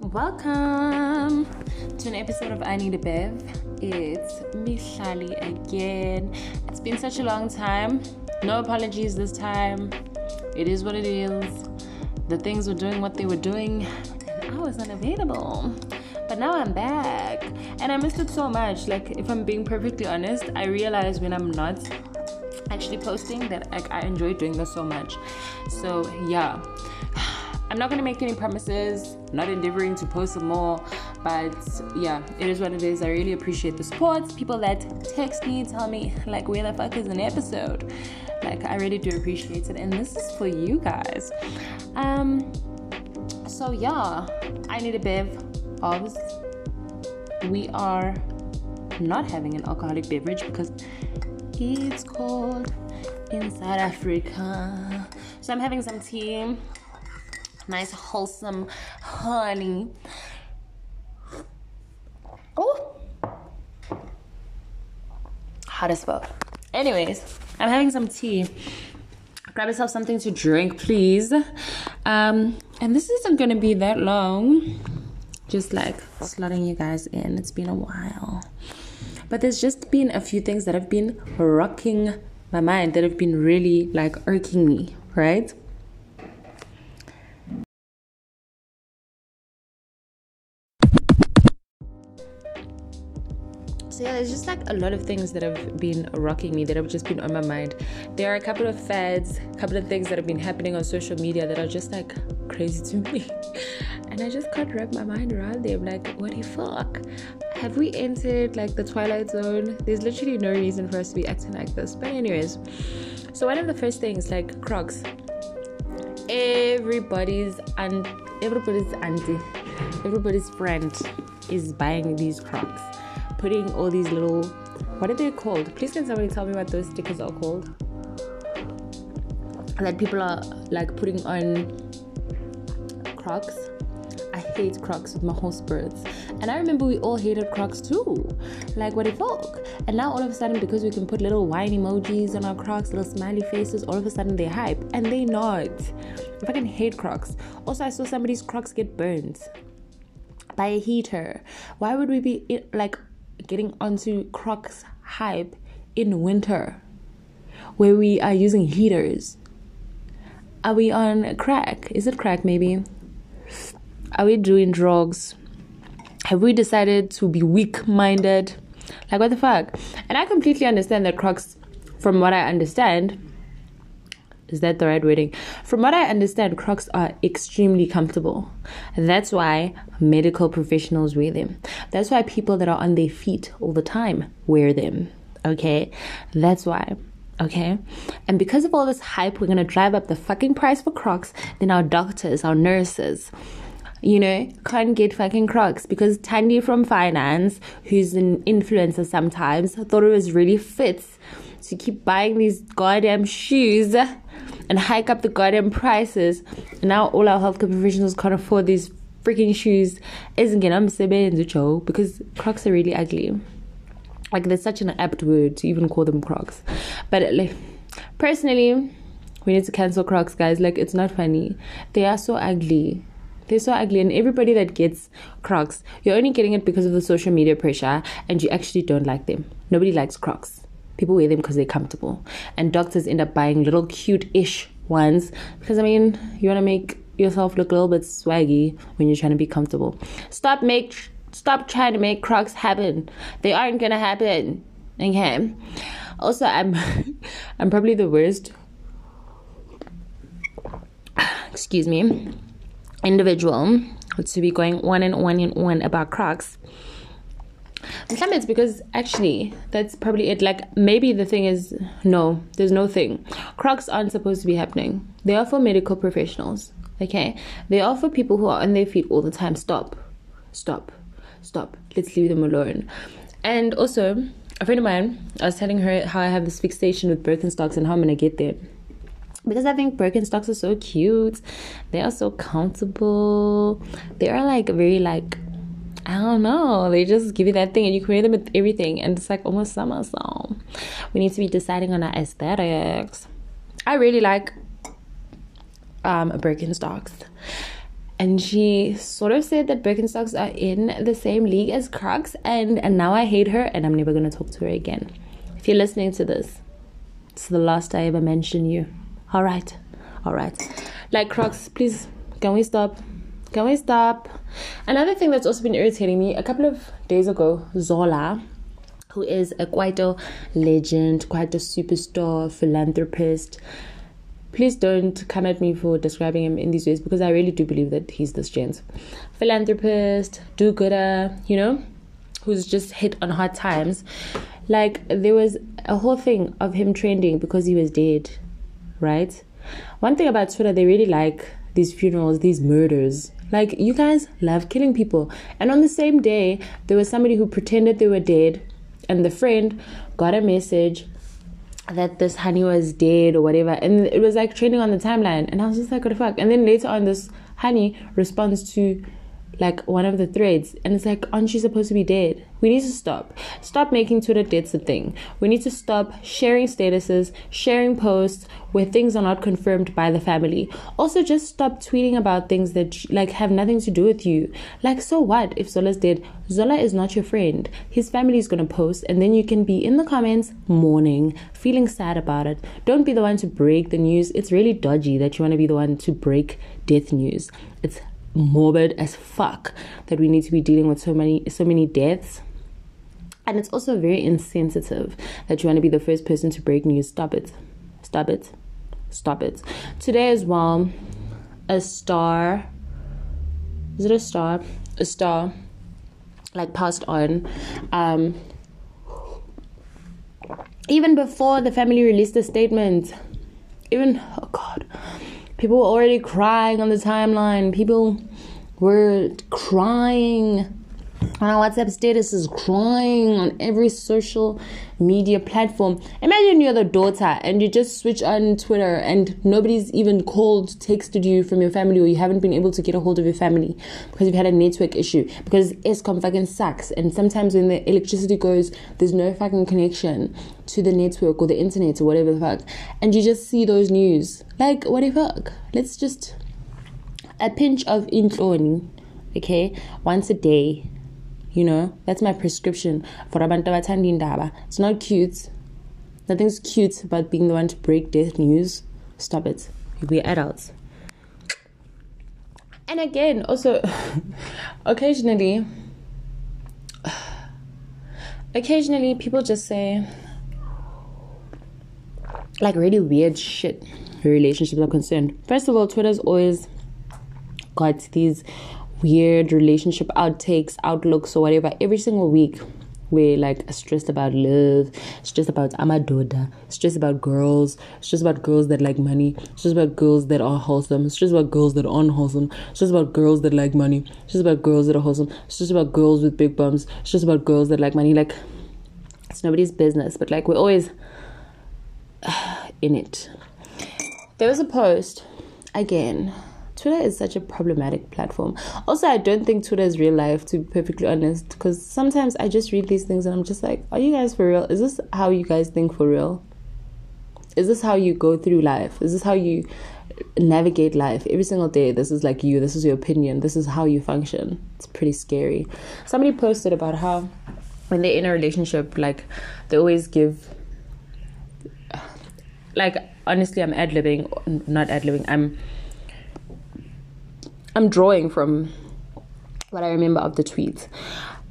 Welcome to an episode of I Need a Bev. It's Mihlali again. It's been such a long time. No apologies this time. It is what it is. The things were doing what they were doing, and I was unavailable. But now I'm back, and I missed it so much. Like, if I'm being perfectly honest, I realize when I'm not actually posting that like, I enjoy doing this so much. So, yeah. I'm not gonna make any promises, not endeavoring to post some more, but yeah, it is what it is. I really appreciate the support. People that text me, tell me, like, where the fuck is an episode? Like, I really do appreciate it, and this is for you guys. Um, so yeah, I need a bev. Obs. We are not having an alcoholic beverage because it's cold in South Africa. So I'm having some tea nice wholesome honey. Oh, hot as fuck. Anyways, I'm having some tea. Grab yourself something to drink, please. Um, and this isn't gonna be that long. Just like slotting you guys in. It's been a while. But there's just been a few things that have been rocking my mind that have been really like irking me, right? So yeah there's just like a lot of things that have been rocking me that have just been on my mind. There are a couple of fads a couple of things that have been happening on social media that are just like crazy to me. And i just can't wrap my mind around them. Like what the fuck? Have we entered like the twilight zone? There's literally no reason for us to be acting like this. But anyways so one of the first things like crocs. Everybody's and everybody's auntie everybody's friend is buying these crocs putting all these little what are they called? Please can somebody tell me what those stickers are called? That people are like putting on Crocs. I hate Crocs with my whole spirits. And I remember we all hated Crocs too. Like what the fuck? And now all of a sudden, because we can put little wine emojis on our Crocs, little smiley faces, all of a sudden they're hype. And they not. I fucking hate Crocs. Also, I saw somebody's Crocs get burned by a heater. Why would we be like getting onto Crocs hype in winter where we are using heaters? Are we on crack? Is it crack maybe? Are we doing drugs? Have we decided to be weak minded? Like, what the fuck? And I completely understand that Crocs, from what I understand, is that the right wording? From what I understand, Crocs are extremely comfortable. That's why medical professionals wear them. That's why people that are on their feet all the time wear them. Okay? That's why. Okay? And because of all this hype, we're gonna drive up the fucking price for Crocs. Then our doctors, our nurses, you know, can't get fucking Crocs because Tandy from finance, who's an influencer sometimes, thought it was really fit to keep buying these goddamn shoes and hike up the goddamn prices. And now all our healthcare professionals can't afford these freaking shoes. Isn't Joe because Crocs are really ugly. Like there's such an apt word to even call them Crocs. But like personally, we need to cancel Crocs, guys. Like it's not funny. They are so ugly. They're so ugly, and everybody that gets Crocs, you're only getting it because of the social media pressure, and you actually don't like them. Nobody likes Crocs. People wear them because they're comfortable. And doctors end up buying little cute ish ones because, I mean, you want to make yourself look a little bit swaggy when you're trying to be comfortable. Stop make stop trying to make Crocs happen. They aren't gonna happen. Okay. Also, I'm I'm probably the worst. Excuse me. Individual to be going one and one and one about Crocs and some it's because actually that's probably it. Like maybe the thing is no, there's no thing. Crocs aren't supposed to be happening. They are for medical professionals. Okay, they are for people who are on their feet all the time. Stop, stop, stop. Let's leave them alone. And also, a friend of mine, I was telling her how I have this fixation with Birkenstocks and how I'm gonna get there because I think Birkenstocks are so cute. They are so comfortable. They are like very like I don't know. They just give you that thing and you create them with everything. And it's like almost summer. So we need to be deciding on our aesthetics. I really like um, Birkenstocks. and she sort of said that Birkenstocks are in the same league as Crocs, and, and now I hate her, and I'm never gonna talk to her again. If you're listening to this, it's the last I ever mention you. All right, all right. Like Crocs, please, can we stop? Can we stop? Another thing that's also been irritating me a couple of days ago, Zola, who is a Kwaito legend, quite a superstar, philanthropist. Please don't come at me for describing him in these ways because I really do believe that he's this gent. Philanthropist, do gooder, you know, who's just hit on hard times. Like, there was a whole thing of him trending because he was dead, right? One thing about Twitter, they really like these funerals, these murders. Like, you guys love killing people. And on the same day, there was somebody who pretended they were dead and the friend got a message that this honey was dead or whatever. And it was like trending on the timeline. And i was just like what the fuck? And then later on this honey responds to like one of the threads. And it's like aren't you supposed to be dead? We need to stop. Stop making twitter deaths a thing. We need to stop sharing statuses sharing posts where things are not confirmed by the family. Also just stop tweeting about things that like have nothing to do with you. Like so what? If zola's dead zola is not your friend. His family is going to post and then you can be in the comments mourning feeling sad about it. Don't be the one to break the news. It's really dodgy that you want to be the one to break death news. It's morbid as fuck that we need to be dealing with so many so many deaths. And it's also very insensitive that you want to be the first person to break news. Stop it. Stop it. Stop it. Today as well a star is it a star? A star like passed on. Um even before the family released a statement even oh god People were already crying on the timeline. People were crying on our WhatsApp status is crying on every social media platform. Imagine you're the daughter and you just switch on Twitter and nobody's even called, texted you from your family, or you haven't been able to get a hold of your family because you've had a network issue. Because Eskom fucking sucks. And sometimes when the electricity goes, there's no fucking connection to the network or the internet or whatever the fuck. And you just see those news. Like, what the fuck? Let's just. A pinch of intloni, okay, once a day you know, that's my prescription for abantu abathanda indaba. It's not cute. Nothing's cute about being the one to break death news. Stop it. We're adults. And again, also, occasionally, occasionally people just say like really weird shit relationships are concerned. First of all, Twitter's always got these weird relationship outtakes, outlooks, or whatever every single week. We're like stressed about love, stressed about amadoda, stressed about girls, stressed about girls that like money, stressed about girls that are wholesome, stressed about girls that aren't wholesome, stressed about girls that like money, stressed about girls that are wholesome, stressed about girls with big bums, stressed about girls that like money. Like, it's nobody's business, but like, we're always in it. There was a post again Twitter is such a problematic platform. Also, I don't think Twitter is real life, to be perfectly honest, because sometimes I just read these things and I'm just like, are you guys for real? Is this how you guys think for real? Is this how you go through life? Is this how you navigate life every single day? This is like you, this is your opinion, this is how you function. It's pretty scary. Somebody posted about how when they're in a relationship, like they always give like honestly I'm ad libbing not ad libbing, I'm I'm drawing from what I remember of the tweet.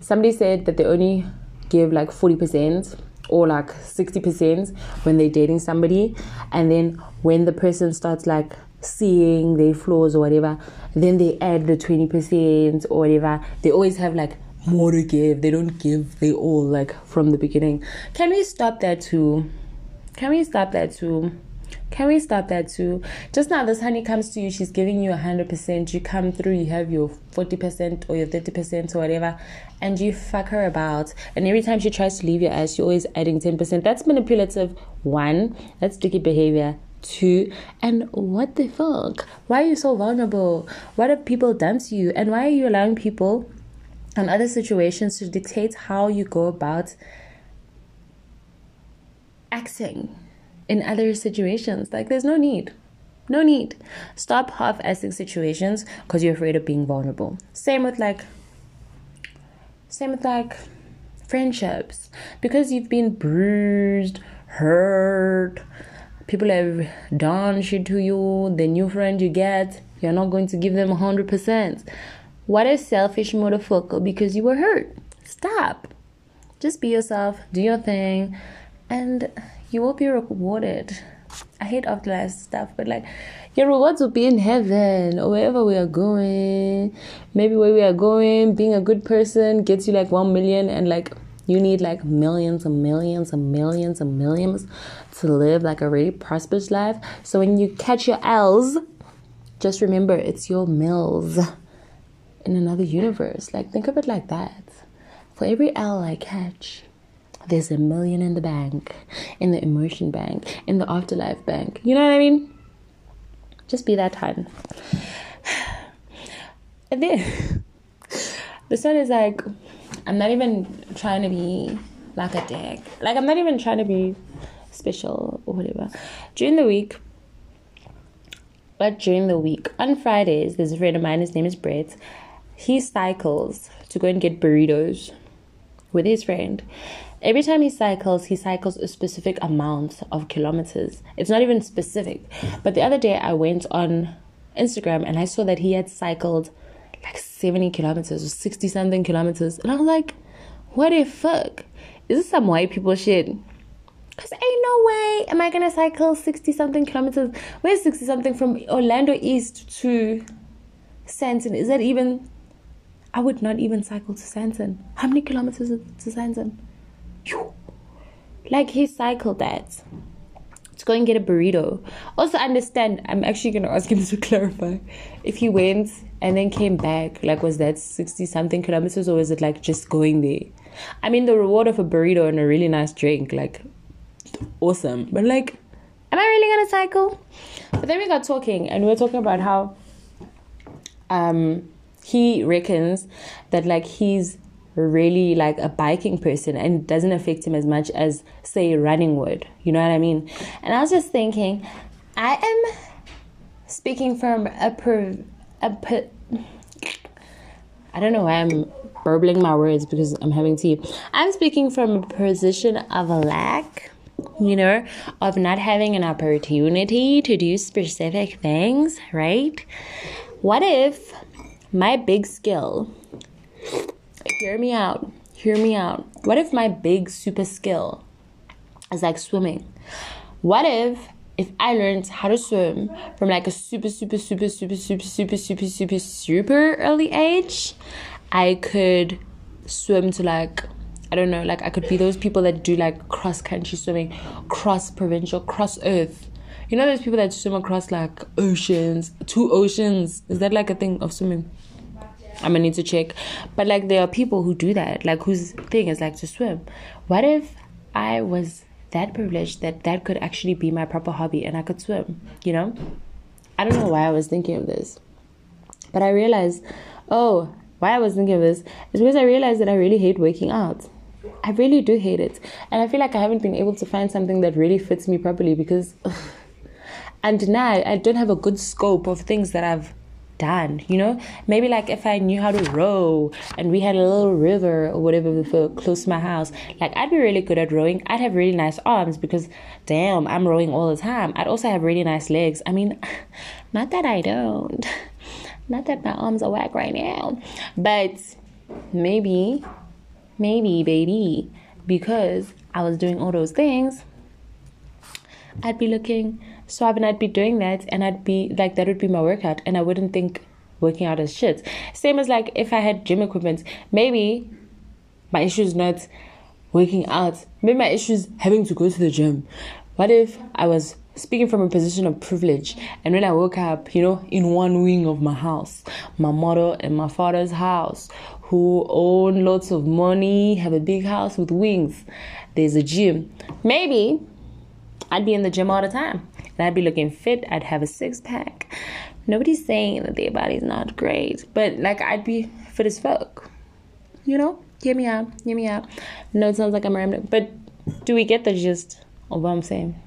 Somebody said that they only give like 40% or like 60% when they're dating somebody. And then when the person starts like seeing their flaws or whatever, then they add the 20% or whatever. They always have like more to give. They don't give they all like from the beginning. Can we stop that too? Can we stop that too? Can we stop that too? Just now, this honey comes to you, she's giving you 100%. You come through, you have your 40% or your 30% or whatever, and you fuck her about. And every time she tries to leave your ass, you're always adding 10%. That's manipulative. One, that's sticky behavior. Two, and what the fuck? Why are you so vulnerable? What have people done to you? And why are you allowing people and other situations to dictate how you go about acting? In other situations. Like, there's no need. No need. Stop half assing situations because you're afraid of being vulnerable. Same with like, same with like friendships. Because you've been bruised, hurt, people have done shit to you, the new friend you get, you're not going to give them 100%. What a selfish motherfucker because you were hurt. Stop. Just be yourself, do your thing, and you will be rewarded. I hate afterlife stuff, but like your rewards will be in heaven or wherever we are going. Maybe where we are going, being a good person gets you like one million, and like you need like millions and millions and millions and millions to live like a really prosperous life. So when you catch your L's, just remember it's your mills in another universe. Like think of it like that. For every L I catch, there's a million in the bank, in the emotion bank, in the afterlife bank. You know what I mean? Just be that hun. And then the son is like, I'm not even trying to be like a dick. Like I'm not even trying to be special or whatever. During the week, but during the week, on Fridays, there's a friend of mine, his name is Brett. He cycles to go and get burritos with his friend. Every time he cycles, he cycles a specific amount of kilometers. It's not even specific. But the other day, I went on Instagram and I saw that he had cycled like 70 kilometers or 60 something kilometers. And I was like, what the fuck? Is this some white people shit? Because ain't no way am I gonna cycle 60 something kilometers. Where's 60 something from Orlando East to Sandton? Is that even? I would not even cycle to Sandton. How many kilometers is to Sandton? Like he cycled that to go and get a burrito. Also, understand, I'm actually going to ask him to clarify if he went and then came back, like, was that 60 something kilometers or was it like just going there? I mean, the reward of a burrito and a really nice drink, like, awesome. But, like, am I really going to cycle? But then we got talking and we were talking about how um, he reckons that, like, he's really like a biking person and it doesn't affect him as much as say running would. You know what i mean? And i was just thinking i am speaking from a per, a per, i don't know why i'm burbling my words because i'm having tea. I'm speaking from a position of a lack you know of not having an opportunity to do specific things right? What if my big skill hear me out. Hear me out. What if my big super skill is like swimming? What if if I learned how to swim from like a super super super super super super super super super early age, I could swim to like I don't know, like I could be those people that do like cross country swimming, cross provincial, cross earth. You know those people that swim across like oceans, two oceans. Is that like a thing of swimming? I'm gonna need to check. But like there are people who do that, like whose thing is like to swim. What if I was that privileged that that could actually be my proper hobby and I could swim, you know? I don't know why I was thinking of this. But I realized, oh, why I was thinking of this is because I realized that I really hate working out. I really do hate it. And I feel like I haven't been able to find something that really fits me properly because ugh, and now I don't have a good scope of things that I've done you know? Maybe like if i knew how to row and we had a little river or whatever close to my house like i'd be really good at rowing. I'd have really nice arms because damn i'm rowing all the time. I'd also have really nice legs. I mean not that i don't. Not that my arms are whack right now. But maybe maybe baby because i was doing all those things i'd be looking so I mean, I'd be doing that, and I'd be like, that would be my workout, and I wouldn't think working out as shit. Same as like if I had gym equipment, maybe my issue is not working out. Maybe my issue is having to go to the gym. What if I was speaking from a position of privilege and when I woke up, you know, in one wing of my house, my mother and my father's house, who own lots of money, have a big house with wings, there's a gym. Maybe I'd be in the gym all the time I'd be looking fit. I'd have a six pack. Nobody's saying that their body's not great, but like I'd be fit as fuck. You know? Hear me out. Hear me out. No, it sounds like I'm rambling, but do we get the gist of what I'm saying?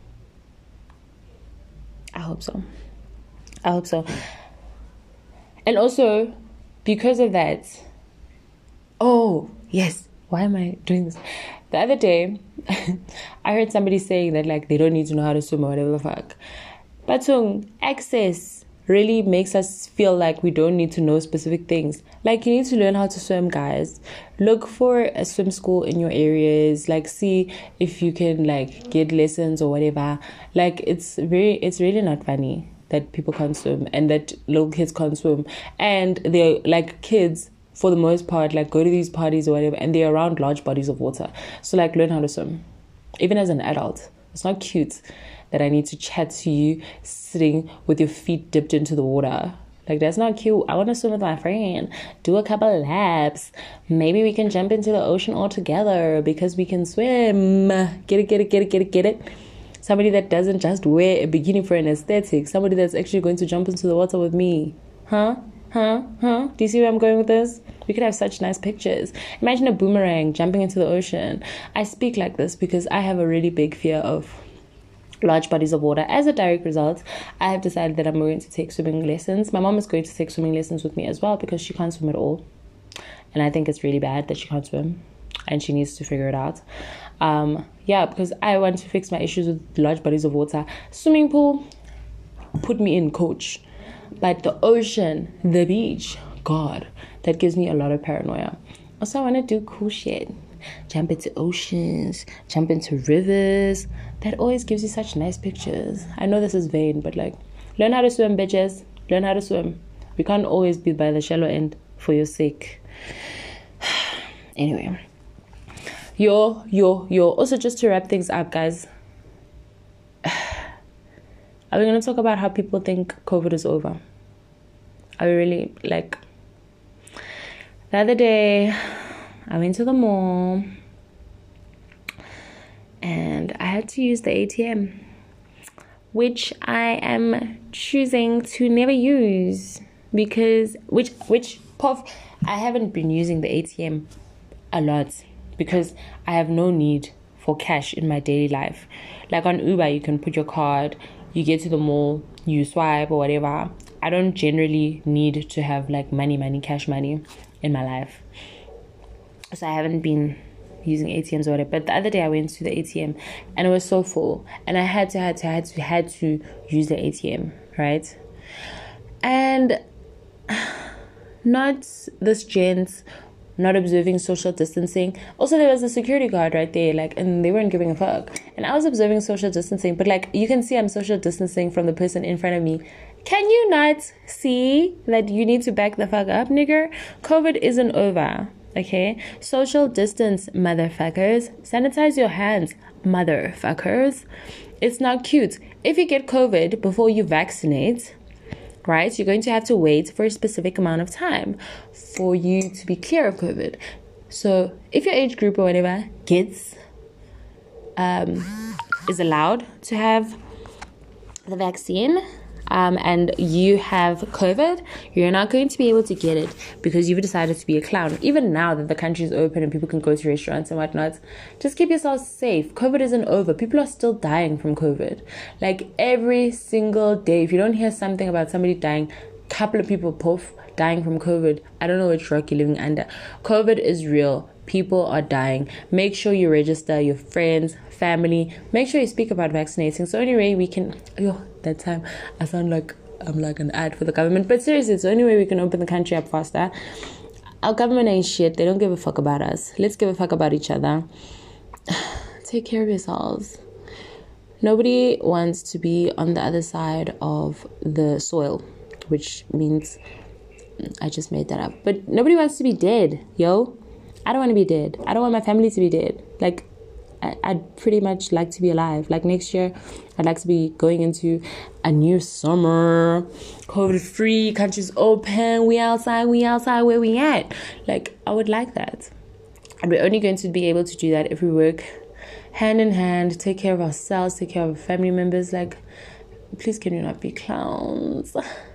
I hope so. I hope so. And also, because of that, oh, yes, why am I doing this? The other day, I heard somebody saying that like they don't need to know how to swim or whatever the fuck. But so access really makes us feel like we don't need to know specific things. Like you need to learn how to swim, guys. Look for a swim school in your areas. Like see if you can like get lessons or whatever. Like it's very it's really not funny that people can't swim and that little kids can't swim. And they're like kids for the most part, like go to these parties or whatever, and they're around large bodies of water. So like learn how to swim. Even as an adult. It's not cute that I need to chat to you sitting with your feet dipped into the water. Like that's not cute. I want to swim with my friend, do a couple laps. Maybe we can jump into the ocean all together because we can swim. Get it, get it, get it, get it, get it. Somebody that doesn't just wear a bikini for an aesthetic. Somebody that's actually going to jump into the water with me. Huh? Huh? Huh? Do you see where I'm going with this? We could have such nice pictures. Imagine a boomerang jumping into the ocean. I speak like this because I have a really big fear of large bodies of water. As a direct result, I have decided that I'm going to take swimming lessons. My mom is going to take swimming lessons with me as well because she can't swim at all. And I think it's really bad that she can't swim and she needs to figure it out. Um, yeah, because I want to fix my issues with large bodies of water. Swimming pool, put me in, coach. But the ocean, the beach, God, that gives me a lot of paranoia. Also, I want to do cool shit jump into oceans, jump into rivers. That always gives you such nice pictures. I know this is vain, but like, learn how to swim, bitches. Learn how to swim. We can't always be by the shallow end for your sake. anyway, yo, yo, yo. Also, just to wrap things up, guys. Are we gonna talk about how people think COVID is over? Are we really like the other day I went to the mall and I had to use the ATM, which I am choosing to never use because which which puff I haven't been using the ATM a lot because I have no need for cash in my daily life. Like on Uber, you can put your card, you get to the mall, you swipe or whatever. I don't generally need to have like money, money, cash money in my life so I haven't been using ATMs or whatever. But the other day I went to the ATM and it was so full, and I had to had to had to had to use the ATM, right? And not this gent not observing social distancing. Also, there was a security guard right there, like, and they weren't giving a fuck. And I was observing social distancing, but like, you can see I'm social distancing from the person in front of me. Can you not see that you need to back the fuck up, nigger? COVID isn't over. Okay, social distance, motherfuckers. Sanitize your hands, motherfuckers. It's not cute. If you get COVID before you vaccinate, right, you're going to have to wait for a specific amount of time for you to be clear of COVID. So, if your age group or whatever kids, um, is allowed to have the vaccine, um, and you have COVID, you're not going to be able to get it because you've decided to be a clown. Even now that the country is open and people can go to restaurants and whatnot, just keep yourself safe. COVID isn't over. People are still dying from COVID. Like every single day, if you don't hear something about somebody dying, couple of people poof dying from COVID. I don't know which rock you're living under. COVID is real. People are dying. Make sure you register your friends, family. Make sure you speak about vaccinating. So anyway, we can. Oh, that time I sound like I'm like an ad for the government. But seriously, it's the only way we can open the country up faster. Our government ain't shit. They don't give a fuck about us. Let's give a fuck about each other. Take care of yourselves. Nobody wants to be on the other side of the soil, which means I just made that up. But nobody wants to be dead, yo. I don't want to be dead. I don't want my family to be dead. Like, I'd pretty much like to be alive. Like next year, I'd like to be going into a new summer, COVID free, countries open, we outside, we outside, where we at? Like, I would like that. And we're only going to be able to do that if we work hand in hand, take care of ourselves, take care of our family members. Like, please, can you not be clowns?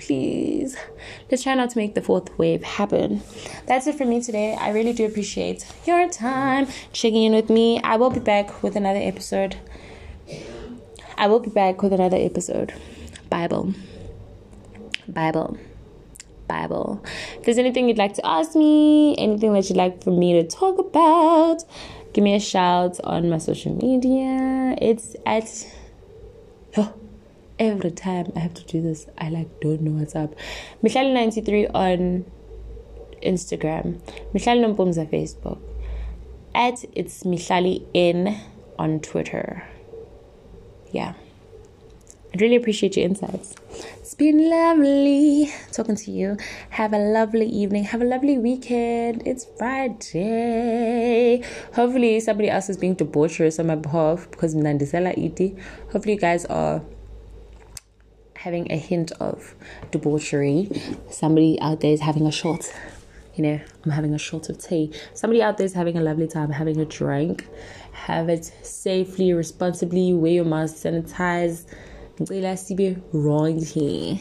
please. Let's try not to make the fourth wave happen. That's it for me today. I really do appreciate your time checking in with me. I will be back with another episode. I will be back with another episode. Bible. Bible. Bible. If there's anything you'd like to ask me, anything that you'd like for me to talk about, give me a shout on my social media. It's at oh, every time I have to do this, I like don't know what's up. Michelle93 on Instagram. Michelle Nompumza Facebook. At it's Mihlali in on Twitter. Yeah. I'd really appreciate your insights. It's been lovely talking to you. Have a lovely evening. Have a lovely weekend. It's Friday. Hopefully, somebody else is being debaucherous on my behalf because Mnandisela Iti. Hopefully, you guys are having a hint of debauchery. Somebody out there is having a shot. You know, I'm having a shot of tea. Somebody out there is having a lovely time, having a drink. Have it safely, responsibly. Wear your mask, sanitize wrong here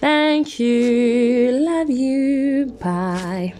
thank you love you bye